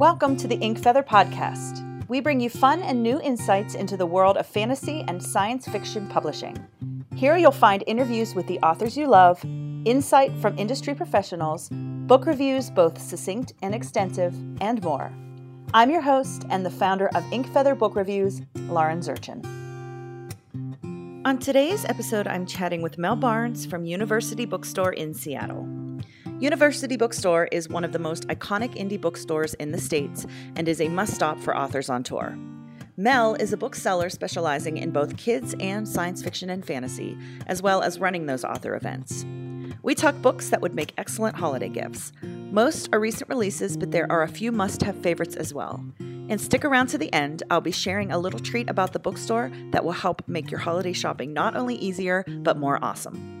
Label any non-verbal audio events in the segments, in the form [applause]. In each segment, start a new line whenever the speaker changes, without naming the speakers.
Welcome to the Ink Feather Podcast. We bring you fun and new insights into the world of fantasy and science fiction publishing. Here you'll find interviews with the authors you love, insight from industry professionals, book reviews both succinct and extensive, and more. I'm your host and the founder of Ink Feather Book Reviews, Lauren Zurchin. On today's episode, I'm chatting with Mel Barnes from University Bookstore in Seattle. University Bookstore is one of the most iconic indie bookstores in the States and is a must stop for authors on tour. Mel is a bookseller specializing in both kids and science fiction and fantasy, as well as running those author events. We talk books that would make excellent holiday gifts. Most are recent releases, but there are a few must have favorites as well. And stick around to the end, I'll be sharing a little treat about the bookstore that will help make your holiday shopping not only easier, but more awesome.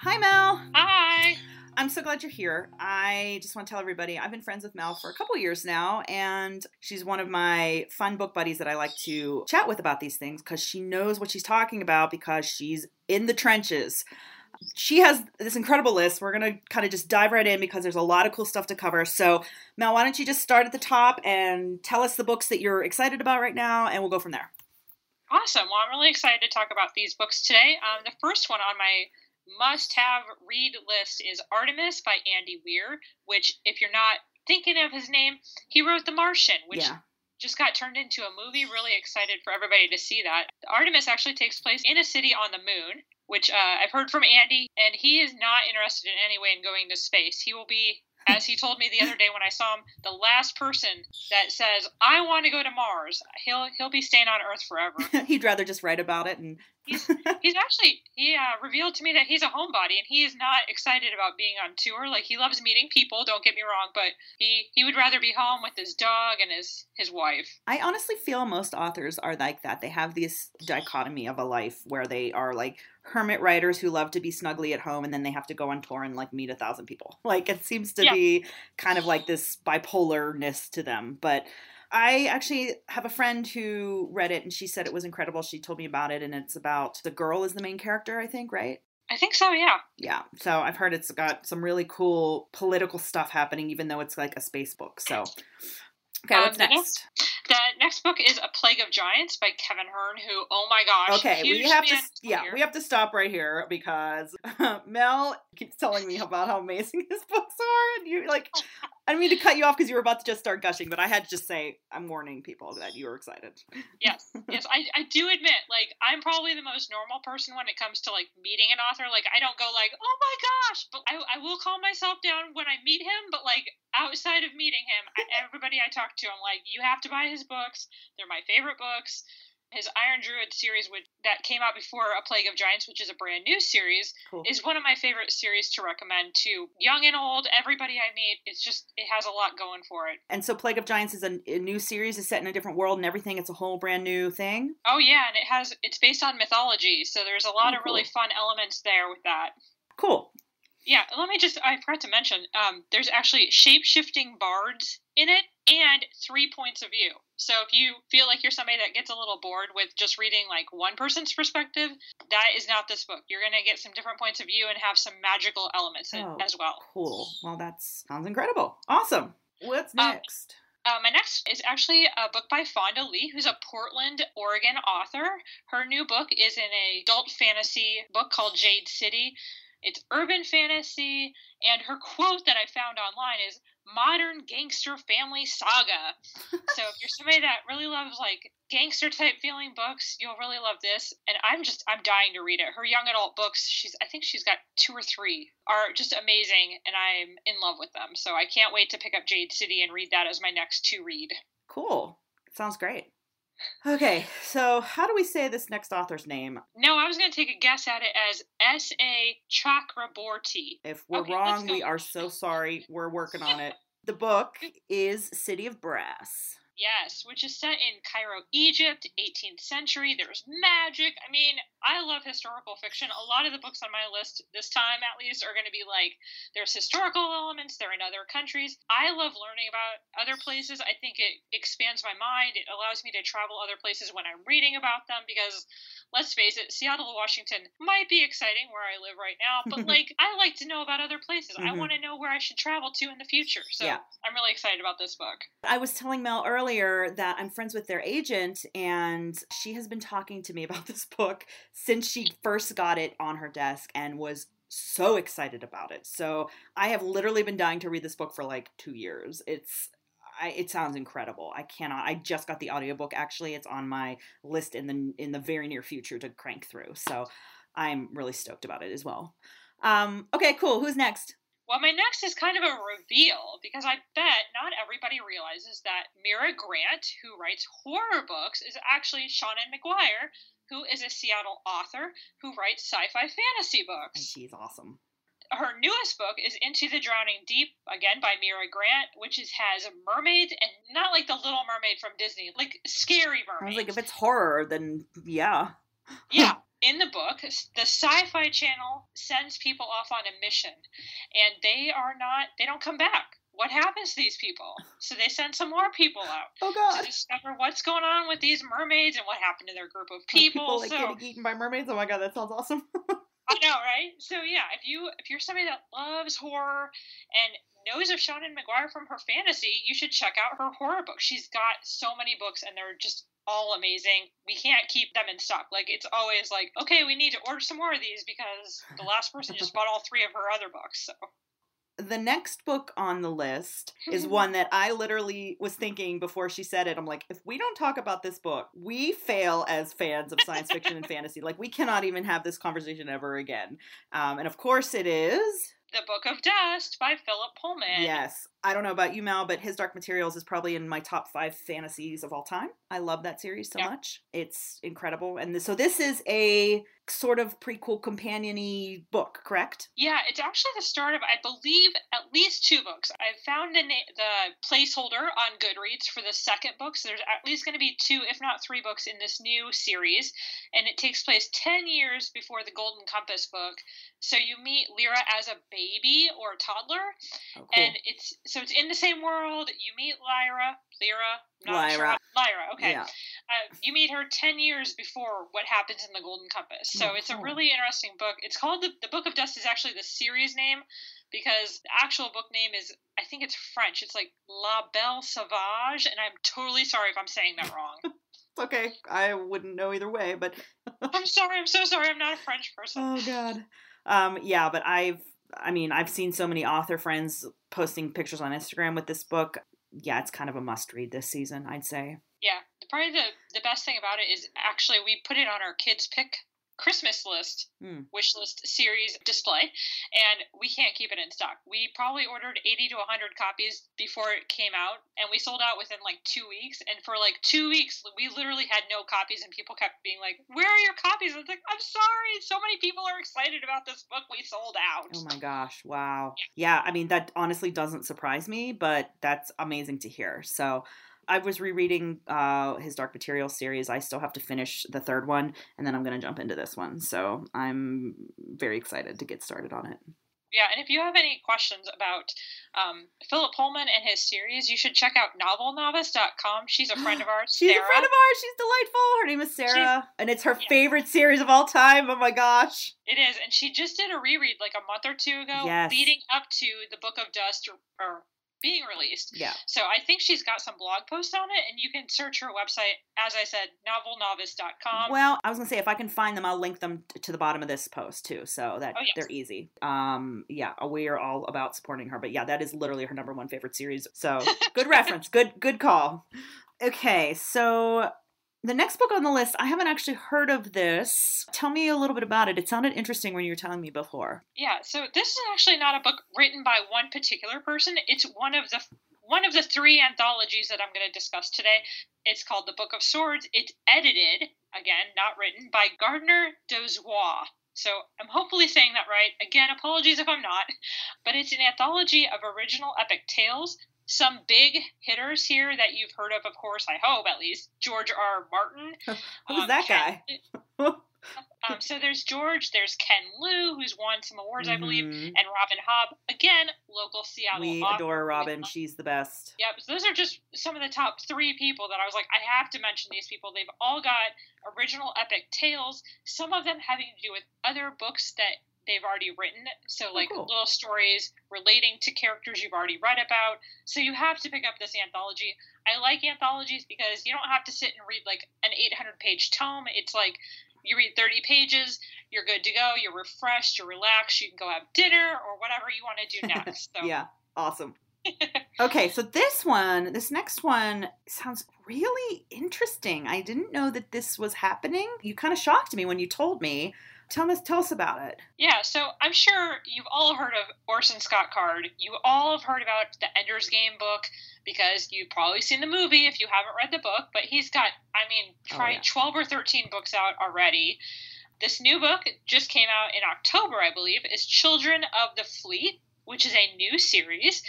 Hi, Mel.
Hi.
I'm so glad you're here. I just want to tell everybody I've been friends with Mel for a couple years now, and she's one of my fun book buddies that I like to chat with about these things because she knows what she's talking about because she's in the trenches. She has this incredible list. We're going to kind of just dive right in because there's a lot of cool stuff to cover. So, Mel, why don't you just start at the top and tell us the books that you're excited about right now, and we'll go from there.
Awesome. Well, I'm really excited to talk about these books today. Um, the first one on my must have read list is Artemis by Andy Weir, which, if you're not thinking of his name, he wrote The Martian, which yeah. just got turned into a movie. Really excited for everybody to see that. Artemis actually takes place in a city on the moon, which uh, I've heard from Andy, and he is not interested in any way in going to space. He will be as he told me the other day when I saw him, the last person that says I want to go to Mars, he'll he'll be staying on Earth forever. [laughs]
He'd rather just write about it and.
He's [laughs] he's actually he uh, revealed to me that he's a homebody and he is not excited about being on tour. Like he loves meeting people, don't get me wrong, but he he would rather be home with his dog and his his wife.
I honestly feel most authors are like that. They have this dichotomy of a life where they are like hermit writers who love to be snugly at home and then they have to go on tour and like meet a thousand people. Like it seems to yeah. be kind of like this bipolarness to them. But I actually have a friend who read it and she said it was incredible. She told me about it and it's about the girl is the main character, I think, right?
I think so, yeah.
Yeah. So I've heard it's got some really cool political stuff happening, even though it's like a space book. So, okay, um, what's next?
The next book is A Plague of Giants by Kevin Hearne, who, oh my gosh.
Okay, we have to, yeah, we have to stop right here because [laughs] Mel keeps telling me about how amazing [laughs] his books are. And you like, [laughs] I didn't mean to cut you off because you were about to just start gushing, but I had to just say, I'm warning people that you were excited.
Yes, yes, I, I do admit, like, I'm probably the most normal person when it comes to, like, meeting an author. Like, I don't go, like, oh my gosh, but I, I will calm myself down when I meet him, but, like, outside of meeting him, everybody I talk to, I'm like, you have to buy his books. They're my favorite books his Iron Druid series, which, that came out before A Plague of Giants, which is a brand new series, cool. is one of my favorite series to recommend to young and old. Everybody I meet, it's just it has a lot going for it.
And so, Plague of Giants is a, a new series, is set in a different world and everything. It's a whole brand new thing.
Oh yeah, and it has it's based on mythology, so there's a lot oh, of cool. really fun elements there with that.
Cool.
Yeah, let me just, I forgot to mention, um, there's actually shape shifting bards in it and three points of view. So if you feel like you're somebody that gets a little bored with just reading like one person's perspective, that is not this book. You're going to get some different points of view and have some magical elements oh, as well.
Cool. Well, that sounds incredible. Awesome. What's um, next?
Um, uh, my next is actually a book by Fonda Lee, who's a Portland, Oregon author. Her new book is in an adult fantasy book called Jade City. It's urban fantasy, and her quote that I found online is modern gangster family saga. [laughs] so if you're somebody that really loves like gangster type feeling books, you'll really love this. And I'm just I'm dying to read it. Her young adult books, she's I think she's got two or three, are just amazing, and I'm in love with them. So I can't wait to pick up Jade City and read that as my next to read.
Cool. Sounds great. Okay, so how do we say this next author's name?
No, I was going to take a guess at it as S. A. Chakraborty.
If we're okay, wrong, we are so sorry. We're working on it. [laughs] The book is City of Brass.
Yes, which is set in Cairo, Egypt, 18th century. There's magic. I mean, I love historical fiction. A lot of the books on my list this time, at least, are going to be like there's historical elements, they're in other countries. I love learning about other places. I think it expands my mind. It allows me to travel other places when I'm reading about them because let's face it, Seattle, Washington might be exciting where I live right now, but [laughs] like I like to know about other places. Mm-hmm. I want to know where I should travel to in the future. So yeah. I'm really excited about this book.
I was telling Mel earlier that I'm friends with their agent, and she has been talking to me [laughs] about this book since she first got it on her desk and was so excited about it. So I have literally been dying to read this book for like two years. It's I, it sounds incredible. I cannot. I just got the audiobook. Actually, it's on my list in the in the very near future to crank through. So I'm really stoked about it as well. Um, okay, cool. Who's next?
Well, my next is kind of a reveal because I bet not everybody realizes that Mira Grant, who writes horror books, is actually Seanan McGuire, who is a Seattle author who writes sci-fi fantasy books.
And she's awesome
her newest book is Into the Drowning Deep, again by Mira Grant, which is, has mermaids and not like the Little Mermaid from Disney, like scary mermaids. I
was like, if it's horror, then yeah.
yeah. [laughs] In the book, the Sci-Fi Channel sends people off on a mission, and they are not. They don't come back. What happens to these people? So they send some more people out
oh, God.
to discover what's going on with these mermaids and what happened to their group of [laughs] people.
people like so, getting eaten by mermaids. Oh my God, that sounds awesome. [laughs]
I know, right? So yeah, if you if you're somebody that loves horror and knows of Seanan McGuire from her fantasy, you should check out her horror book. She's got so many books and they're just all amazing. We can't keep them in stock. Like it's always like, okay, we need to order some more of these because the last person just bought all three of her other books. So
the next book on the list is one that I literally was thinking before she said it. I'm like, if we don't talk about this book, we fail as fans of science fiction and [laughs] fantasy. Like, we cannot even have this conversation ever again. Um, and of course, it is.
The Book of Dust by Philip Pullman.
Yes. I don't know about you, Mal, but his Dark Materials is probably in my top five fantasies of all time. I love that series so yeah. much. It's incredible. And this, so this is a sort of prequel companiony book, correct?
Yeah, it's actually the start of, I believe, at least two books. I found the, na- the placeholder on Goodreads for the second book, so there's at least going to be two, if not three books in this new series, and it takes place 10 years before the Golden Compass book. So you meet Lyra as a baby or a toddler, oh, cool. and it's so it's in the same world. You meet Lyra, Lyra,
not Lyra.
Sure. Lyra, okay. Yeah. Uh, you meet her 10 years before what happens in the Golden Compass. So oh, it's a really interesting book. It's called the, the Book of Dust is actually the series name because the actual book name is I think it's French. It's like La Belle Sauvage, and I'm totally sorry if I'm saying that wrong. [laughs]
okay, I wouldn't know either way, but [laughs]
I'm sorry. I'm so sorry. I'm not a French person.
Oh God. Um, yeah, but I've I mean, I've seen so many author friends posting pictures on Instagram with this book. Yeah, it's kind of a must read this season, I'd say.
Yeah, probably the the best thing about it is actually we put it on our kids pick Christmas list, mm. wish list series display, and we can't keep it in stock. We probably ordered 80 to 100 copies before it came out, and we sold out within like two weeks. And for like two weeks, we literally had no copies, and people kept being like, Where are your copies? I was like, I'm sorry. So many people are excited about this book. We sold out.
Oh my gosh. Wow. Yeah. yeah I mean, that honestly doesn't surprise me, but that's amazing to hear. So, I was rereading uh, his Dark Material series. I still have to finish the third one, and then I'm going to jump into this one. So I'm very excited to get started on it.
Yeah, and if you have any questions about um, Philip Pullman and his series, you should check out novelnovice.com. She's a [gasps] friend of ours.
She's Sarah. a friend of ours. She's delightful. Her name is Sarah, She's, and it's her yeah. favorite series of all time. Oh my gosh.
It is, and she just did a reread like a month or two ago, yes. leading up to the Book of Dust or, or being released.
Yeah.
So I think she's got some blog posts on it, and you can search her website, as I said, novelnovice.com.
Well, I was gonna say if I can find them, I'll link them to the bottom of this post too, so that oh, yes. they're easy. Um, yeah, we are all about supporting her, but yeah, that is literally her number one favorite series. So [laughs] good reference, good good call. Okay, so the next book on the list, I haven't actually heard of this. Tell me a little bit about it. It sounded interesting when you were telling me before.
Yeah, so this is actually not a book written by one particular person. It's one of the one of the three anthologies that I'm going to discuss today. It's called The Book of Swords. It's edited, again, not written, by Gardner Dozois. So I'm hopefully saying that right. Again, apologies if I'm not. But it's an anthology of original epic tales some big hitters here that you've heard of, of course, I hope at least. George R. Martin. [laughs]
Who's um, that Ken,
guy? [laughs] Um, so there's George, there's Ken Liu, who's won some awards, mm-hmm. I believe, mm-hmm. and Robin Hobb, again, local Seattle.
We author. adore Robin; she's the best.
Yep. So those are just some of the top three people that I was like, I have to mention these people. They've all got original epic tales. Some of them having to do with other books that they've already written. So oh, like oh, cool. little stories relating to characters you've already read about. So you have to pick up this anthology. I like anthologies because you don't have to sit and read like an 800 page tome. It's like you read 30 pages, you're good to go, you're refreshed, you're relaxed, you can go have dinner or whatever you want to do [laughs] next.
So. yeah, awesome. [laughs] okay, so this one, this next one sounds really interesting. I didn't know that this was happening. You kind of shocked me when you told me. Tell us, tell us about it.
Yeah, so I'm sure you've all heard of Orson Scott Card. You all have heard about the Ender's Game book because you've probably seen the movie if you haven't read the book. But he's got, I mean, oh, probably oh, yeah. 12 or 13 books out already. This new book just came out in October, I believe, is Children of the Fleet, which is a new series.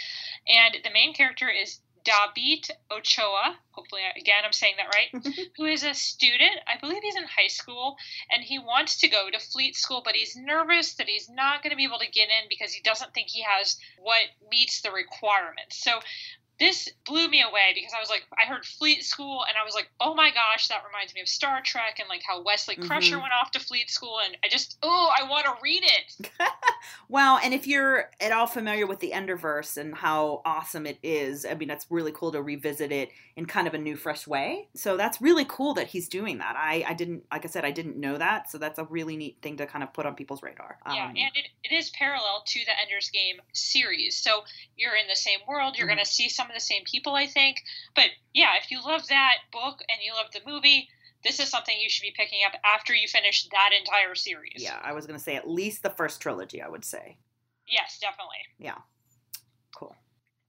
And the main character is David Ochoa, hopefully, again, I'm saying that right, [laughs] who is a student. I believe he's in high school and he wants to go to fleet school, but he's nervous that he's not going to be able to get in because he doesn't think he has what meets the requirements. So this blew me away because I was like, I heard Fleet School and I was like, oh my gosh, that reminds me of Star Trek and like how Wesley Crusher mm-hmm. went off to Fleet School and I just, oh, I want to read it. [laughs]
wow. And if you're at all familiar with the Enderverse and how awesome it is, I mean, that's really cool to revisit it in kind of a new, fresh way. So that's really cool that he's doing that. I, I didn't, like I said, I didn't know that. So that's a really neat thing to kind of put on people's radar.
Um, yeah. And it, it is parallel to the Ender's Game series. So you're in the same world, you're mm-hmm. going to see some of the same people, I think. But yeah, if you love that book and you love the movie, this is something you should be picking up after you finish that entire series.
Yeah, I was going to say at least the first trilogy, I would say.
Yes, definitely.
Yeah. Cool.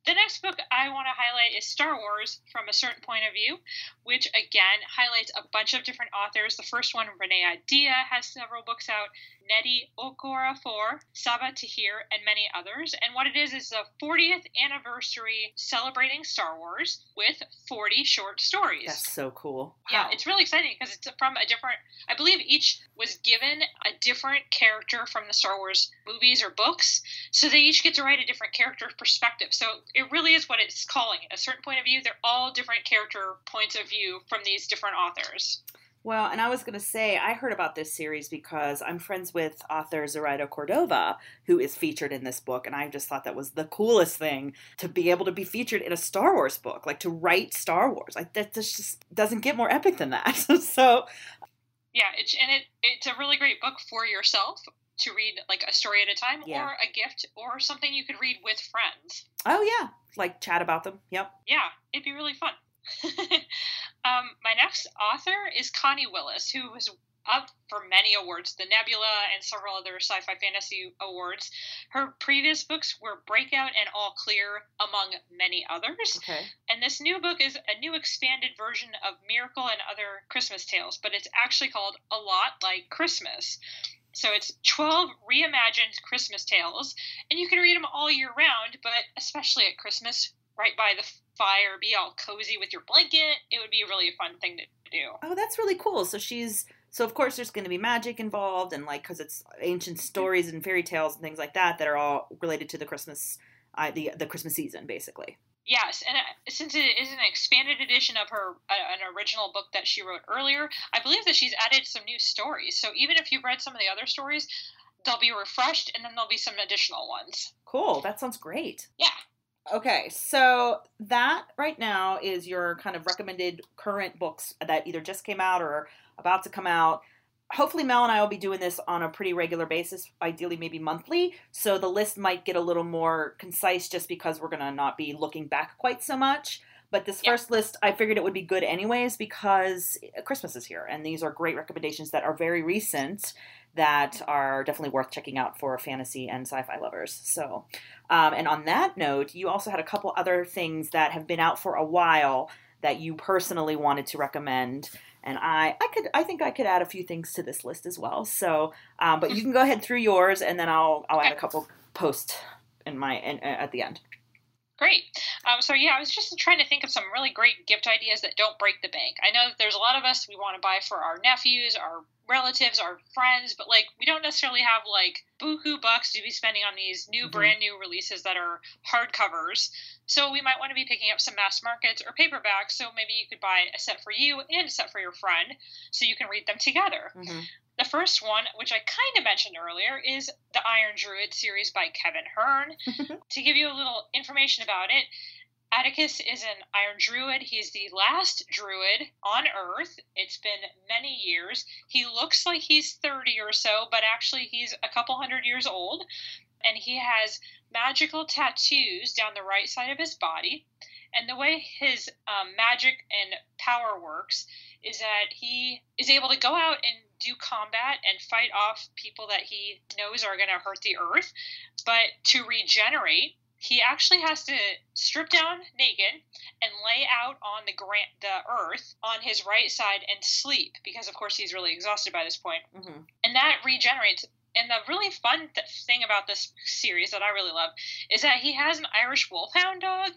The next book I want to highlight is Star Wars from a certain point of view, which again highlights a bunch of different authors. The first one, Renee Ahdieh, has several books out. Nnedi Okorafor, Sabaa Tahir, and many others. And what it is is a 40th anniversary celebrating Star Wars with 40 short stories.
That's so cool.
Wow. Yeah, it's really exciting because it's from a different, I believe each was given a different character from the Star Wars movies or books. So they each get to write a different character perspective. So it really is what it's calling a certain point of view. They're all different character points of view from these different authors.
Well, and I was going to say, I heard about this series because I'm friends with author Zoraida Cordova, who is featured in this book, and I just thought that was the coolest thing to be able to be featured in a Star Wars book, like to write Star Wars. Like that just doesn't get more epic than that. [laughs] so,
yeah, it's and it it's a really great book for yourself to read like a story at a time, yeah. or a gift, or something you could read with friends.
Oh yeah, like chat about them. Yep.
Yeah, it'd be really fun. [laughs] um, my next author is Connie Willis, who was up for many awards, the Nebula and several other sci fi fantasy awards. Her previous books were Blackout and All Clear, among many others.
Okay.
And this new book is a new expanded version of Miracle and Other Christmas Tales, but it's actually called A Lot Like Christmas. So it's 12 reimagined Christmas tales, and you can read them all year round, but especially at Christmas, right by the fire, be all cozy with your blanket. It would be a really fun thing to do.
Oh, that's really cool. So she's so of course there's going to be magic involved and like because it's ancient stories and fairy tales and things like that that are all related to the Christmas, uh, the the Christmas season basically.
Yes, and uh, since it is an expanded edition of her uh, an original book that she wrote earlier, I believe that she's added some new stories. So even if you've read some of the other stories, they'll be refreshed, and then there'll be some additional ones.
Cool. That sounds great.
Yeah.
Okay, so that right now is your kind of recommended current books that either just came out or about to come out. Hopefully, Mel and I will be doing this on a pretty regular basis, ideally, maybe monthly. So the list might get a little more concise just because we're going to not be looking back quite so much. But this yeah. first list, I figured it would be good anyways because Christmas is here, and these are great recommendations that are very recent that are definitely worth checking out for fantasy and sci-fi lovers. So, um, and on that note, you also had a couple other things that have been out for a while that you personally wanted to recommend. And I, I could, I think I could add a few things to this list as well. So, um, but you can go ahead through yours, and then I'll, I'll add a couple posts in my, in, at the end.
Great. Um, so yeah, I was just trying to think of some really great gift ideas that don't break the bank. I know that there's a lot of us we want to buy for our nephews, our relatives, our friends, but like we don't necessarily have like buku bucks to be spending on these new mm-hmm. brand new releases that are hardcovers. So we might want to be picking up some mass markets or paperbacks. So maybe you could buy a set for you and a set for your friend, so you can read them together. Mm-hmm. The first one, which I kind of mentioned earlier, is the Iron Druid series by Kevin Hearne. to give you a little information about it, Atticus is an Iron Druid. He's the last Druid on Earth. It's been many years. He looks like he's 30 or so, but actually he's a couple hundred years old. And he has magical tattoos down the right side of his body. And the way his um, magic and power works is that he is able to go out and do combat and fight off people that he knows are going to hurt the earth. But to regenerate, he actually has to strip down naked and lay out on the grant the earth on his right side and sleep because of course he's really exhausted by this point. Mm-hmm. and that regenerates and the really fun th- thing about this series that I really love is that he has an Irish Wolfhound dog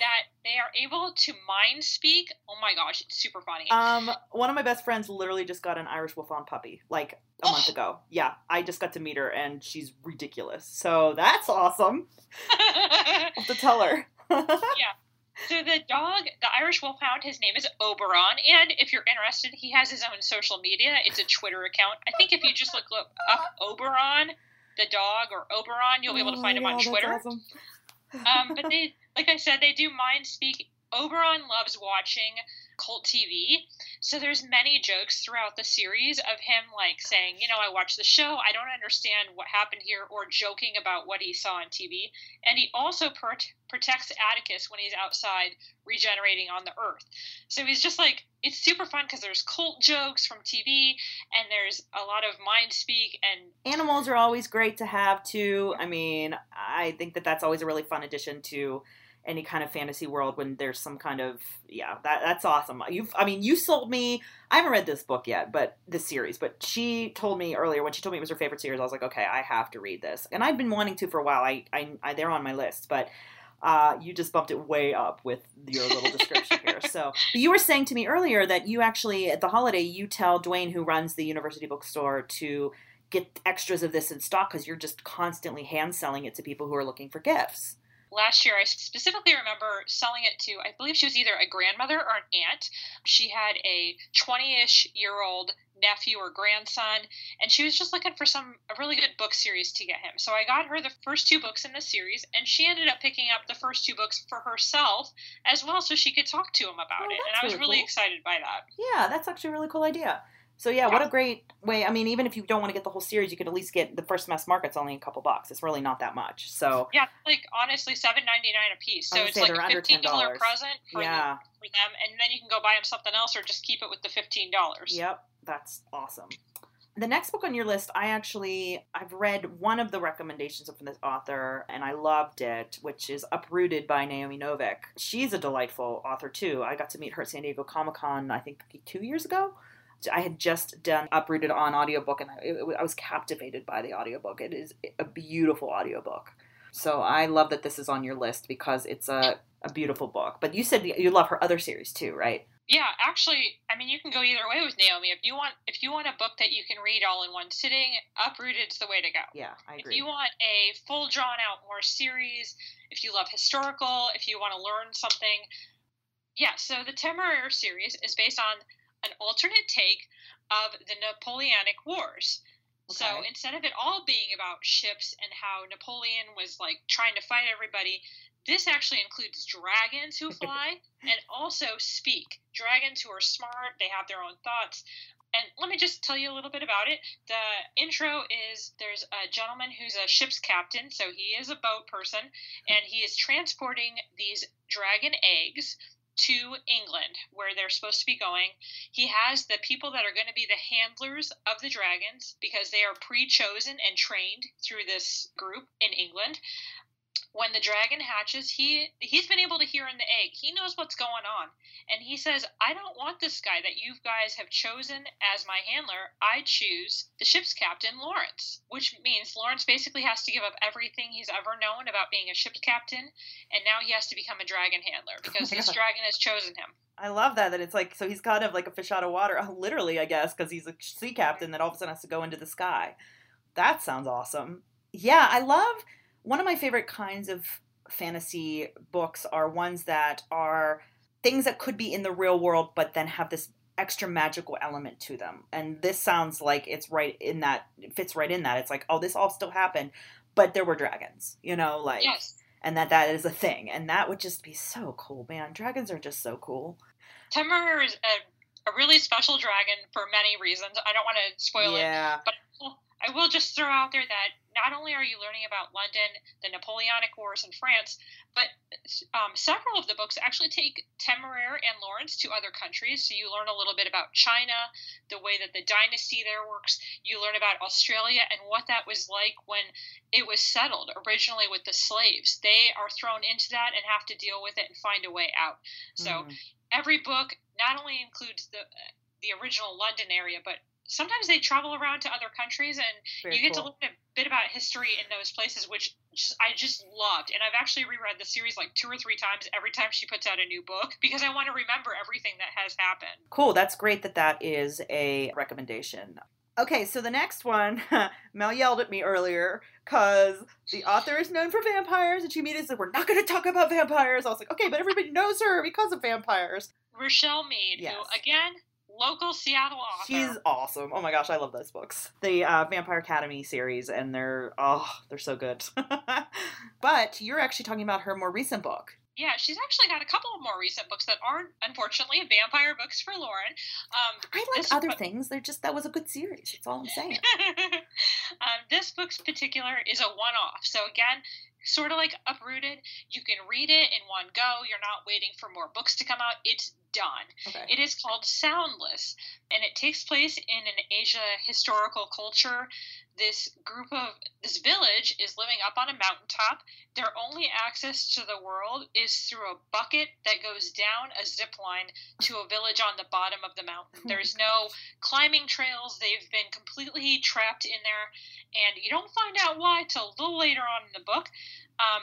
that they are able to mind speak. Oh my gosh, it's super funny.
Um, one of my best friends literally just got an Irish Wolfhound puppy like a oh. month ago. Yeah, I just got to meet her and she's ridiculous. So that's awesome. [laughs] I'll have to tell her. [laughs]
yeah. So the dog, the Irish Wolfhound, his name is Oberon, and if you're interested, he has his own social media. It's a Twitter account. I think if you just look up Oberon, the dog, or Oberon, you'll be able to find oh, him on Twitter. Awesome. um, but they, like I said, they do mind speak. Oberon loves watching cult TV. So there's many jokes throughout the series of him like saying, you know, I watched the show, I don't understand what happened here, or joking about what he saw on TV. And he also protects Atticus when he's outside regenerating on the Earth. So he's just like, it's super fun because there's cult jokes from TV, and there's a lot of mind speak and
animals are always great to have too. I mean, I think that that's always a really fun addition to any kind of fantasy world when there's some kind of yeah that that's awesome. You've i mean you sold me i haven't read this book yet but this series but she told me earlier when she told me it was her favorite series i was like okay i have to read this. And i've been wanting to for a while. I, I, I they're on my list but uh, you just bumped it way up with your little description here. So [laughs] you were saying to me earlier that you actually at the holiday you tell Dwayne who runs the university bookstore to get extras of this in stock because you're just constantly hand selling it to people who are looking for gifts
last year, I specifically remember selling it to, I believe she was either a grandmother or an aunt. She had a 20 ish year old nephew or grandson, and she was just looking for some a really good book series to get him. So I got her the first two books in the series, and she ended up picking up the first two books for herself as well, so she could talk to him about oh, it. And I was really, really cool. excited by that.
Yeah, that's actually a really cool idea. So yeah, what a great way. I mean, even if you don't want to get the whole series, you could at least get the first mass market's only a couple bucks. It's really not that much. So
yeah, like honestly, seven ninety nine a piece. So it's like a fifteen dollar present for, yeah. the, for them, and then you can go buy them something else or just keep it with the fifteen dollars.
Yep, that's awesome. The next book on your list, I actually I've read one of the recommendations from this author and I loved it, which is Uprooted by Naomi Novik. She's a delightful author too. I got to meet her at San Diego Comic Con I think two years ago I had just done Uprooted on audiobook and I, it, I was captivated by the audiobook. It is a beautiful audiobook. So I love that this is on your list because it's a, a beautiful book. But you said you love her other series too, right?
Yeah, actually, I mean, you can go either way with Naomi. If you want, if you want a book that you can read all in one sitting, Uprooted's the way to go.
Yeah, I agree.
If you want a full, drawn out, more series, if you love historical, if you want to learn something, yeah. So the Temeraire series is based on an alternate take of the Napoleonic Wars. Okay. So instead of it all being about ships and how Napoleon was like trying to fight everybody, this actually includes dragons who [laughs] fly and also speak. Dragons who are smart, they have their own thoughts. And let me just tell you a little bit about it. The intro is there's a gentleman who's a ship's captain, so he is a boat person, and he is transporting these dragon eggs to England, where they're supposed to be going. He has the people that are going to be the handlers of the dragons because they are pre chosen and trained through this group in England. When the dragon hatches, he he's been able to hear in the egg. He knows what's going on, and he says, "I don't want this guy that you guys have chosen as my handler. I choose the ship's captain, Lawrence." Which means Lawrence basically has to give up everything he's ever known about being a ship's captain, and now he has to become a dragon handler because [laughs]
Oh
this
God.
dragon has chosen him.
I love that that it's like so he's kind of like a fish out of water, [laughs] literally, I guess, because he's a sea captain that all of a sudden has to go into the sky. That sounds awesome. Yeah, I love one of my favorite kinds of fantasy books are ones that are things that could be in the real world, but then have this extra magical element to them. And this sounds like it's right in that it fits right in that. It's like, oh, this all still happened, but there were dragons, you know, like
Yes.
and that that is a thing, and that would just be so cool, man. Dragons are just so cool.
Temeraire is a, a really special dragon for many reasons. I don't want to spoil it, but I will just throw out there that not only are you learning about London, the Napoleonic Wars in France, but um, several of the books actually take Temeraire and Lawrence to other countries. So you learn a little bit about China, the way that the dynasty there works. You learn about Australia and what that was like when it was settled originally with the slaves. They are thrown into that and have to deal with it and find a way out. So
Mm.
every book not only includes the the original London area, but sometimes they travel around to other countries and
Very
you get
cool.
to learn a bit about history in those places, which just I just loved. And I've actually reread the series like two or three times every time she puts out a new book [laughs] because I want to remember everything that has happened.
Cool. That's great that that is a recommendation. Okay, so the next one, [laughs] Mel yelled at me earlier because the author is known for vampires, and she immediately said, "We're not going to talk about vampires." I was like, "Okay, but everybody knows her because of vampires."
Richelle Mead,
Yes.
who again, local Seattle author.
She's awesome. Oh my gosh, I love those books. The uh, Vampire Academy series, and they're oh, they're so good. [laughs] but you're actually talking about her more recent book.
Yeah, she's actually got a couple of more recent books that aren't, unfortunately, vampire books for Lauren. Um,
I like other
book-
things. They're just that was a good series. That's all I'm saying. [laughs]
um, this book's particular is a one-off. So again, sort of like Uprooted, you can read it in one go. You're not waiting for more books to come out. It's done.
Okay.
It is called Soundless, and it takes place in an Asia historical culture. This group of this village is living up on a mountaintop. Their only access to the world is through a bucket that goes down a zip line to a village on the bottom of the mountain. There's no climbing trails. They've been completely trapped in there, and you don't find out why till a little later on in the book. Um,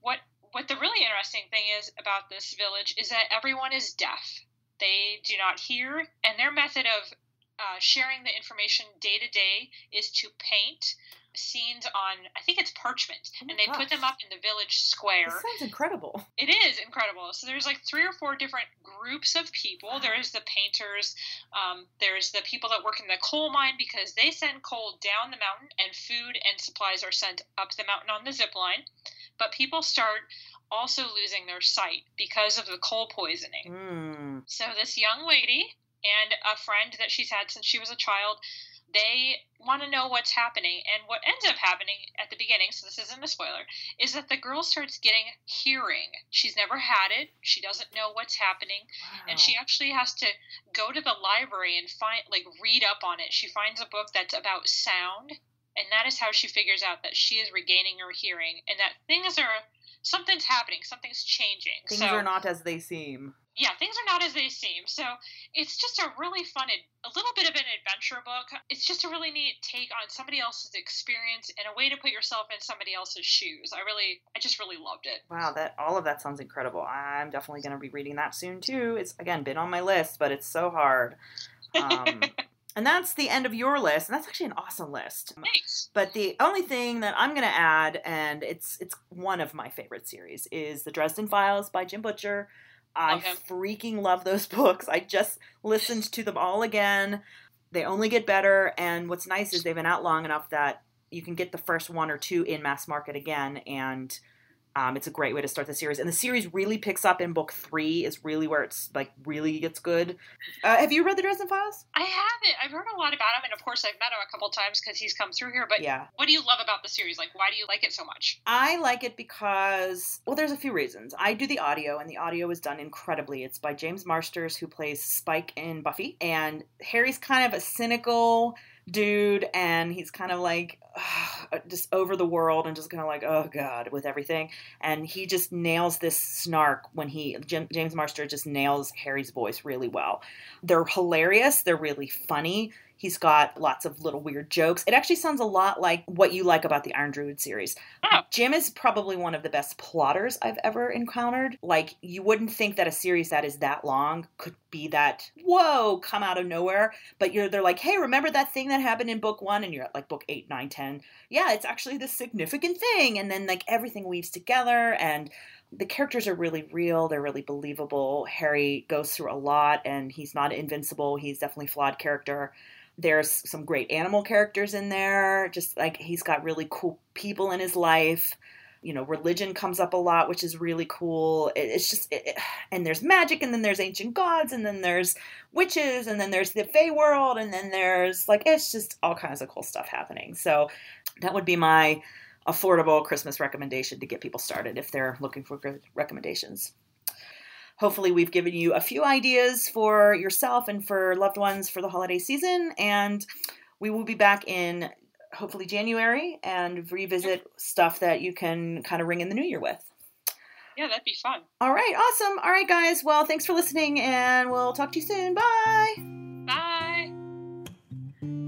what what the really interesting thing is about this village is that everyone is deaf. They do not hear, and their method of uh, sharing the information day to day is to paint scenes on I think it's parchment,
Oh
and they put them up in the village square.
This sounds incredible.
It is incredible. So there's like three or four different groups of people. There's the painters. Um, there's the people that work in the coal mine because they send coal down the mountain, and food and supplies are sent up the mountain on the zip line. But people start also losing their sight because of the coal poisoning.
Mm.
So this young lady and a friend that she's had since she was a child, they want to know what's happening. And what ends up happening at the beginning, so this isn't a spoiler, is that the girl starts getting hearing. She's never had it. She doesn't know what's happening. And she actually has to go to the library and find like read up on it. She finds a book that's about sound, and that is how she figures out that she is regaining her hearing and that things are something's happening, something's changing.
Things
so,
are not as they seem.
yeah, things are not as they seem. So it's just a really fun, a little bit of an adventure book. It's just a really neat take on somebody else's experience and a way to put yourself in somebody else's shoes. I really, I just really loved it.
Wow, that all of that sounds incredible. I'm definitely going to be reading that soon too. It's again been on my list, but it's so hard. Um, [laughs] and that's the end of your list, and that's actually an awesome list.
Um, Thanks.
But the only thing that I'm going to add, and it's it's one of my favorite series, is the Dresden Files by Jim Butcher. I
Okay.
freaking love those [laughs] books. I just listened to them all again. They only get better, and what's nice is they've been out long enough that you can get the first one or two in mass market again, and um, it's a great way to start the series. And the series really picks up in book three. Is really where it's like really gets good. Uh, have you read the Dresden Files?
I haven't. I've heard a lot about him, and of course, I've met him a couple times because he's come through here. But
Yeah.
what do you love about the series? Like, why do you like it so much?
I like it because, well, there's a few reasons. I do the audio, and the audio is done incredibly. It's by James Marsters, who plays Spike in Buffy. And Harry's kind of a cynical, dude, and he's kind of like ugh, [sighs] uh, just over the world and just kind of like, oh god, with everything. And he just nails this snark when he Jim, James Marster just nails Harry's voice really well. They're hilarious. They're really funny. He's got lots of little weird jokes. It actually sounds a lot like what you like about the Iron Druid series.
Oh.
Jim is probably one of the best plotters I've ever encountered. Like, you wouldn't think that a series that is that long could be that, whoa, come out of nowhere. But you're they're like, hey, remember that thing that happened in book one? And you're at like book eight, nine, ten. Yeah, it's actually this significant thing. And then like everything weaves together and the characters are really real. They're really believable. Harry goes through a lot and he's not invincible. He's definitely a flawed character. There's some great animal characters in there. Just like he's got really cool people in his life. You know, religion comes up a lot, which is really cool. It, it's just, it, [sighs] and there's magic, and then there's ancient gods, and then there's witches, and then there's the Fey world, and then there's like, it's just all kinds of cool stuff happening. So that would be my affordable Christmas recommendation to get people started if they're looking for good recommendations. Hopefully, we've given you a few ideas for yourself and for loved ones for the holiday season. And we will be back in hopefully January and revisit stuff that you can kind of ring in the new year with.
Yeah, that'd be fun.
All right, awesome. All right, guys. Well, thanks for listening, and we'll talk to you soon. Bye.
Bye.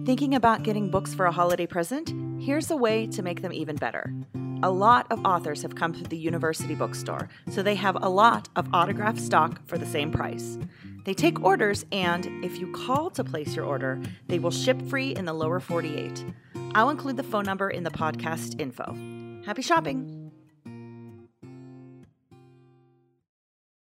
Thinking about getting books for a holiday present? Here's a way to make them even better. A lot of authors have come to the university bookstore, so they have a lot of autographed stock for the same price. They take orders, and if you call to place your order, they will ship free in the lower 48. I'll include the phone number in the podcast info. Happy shopping!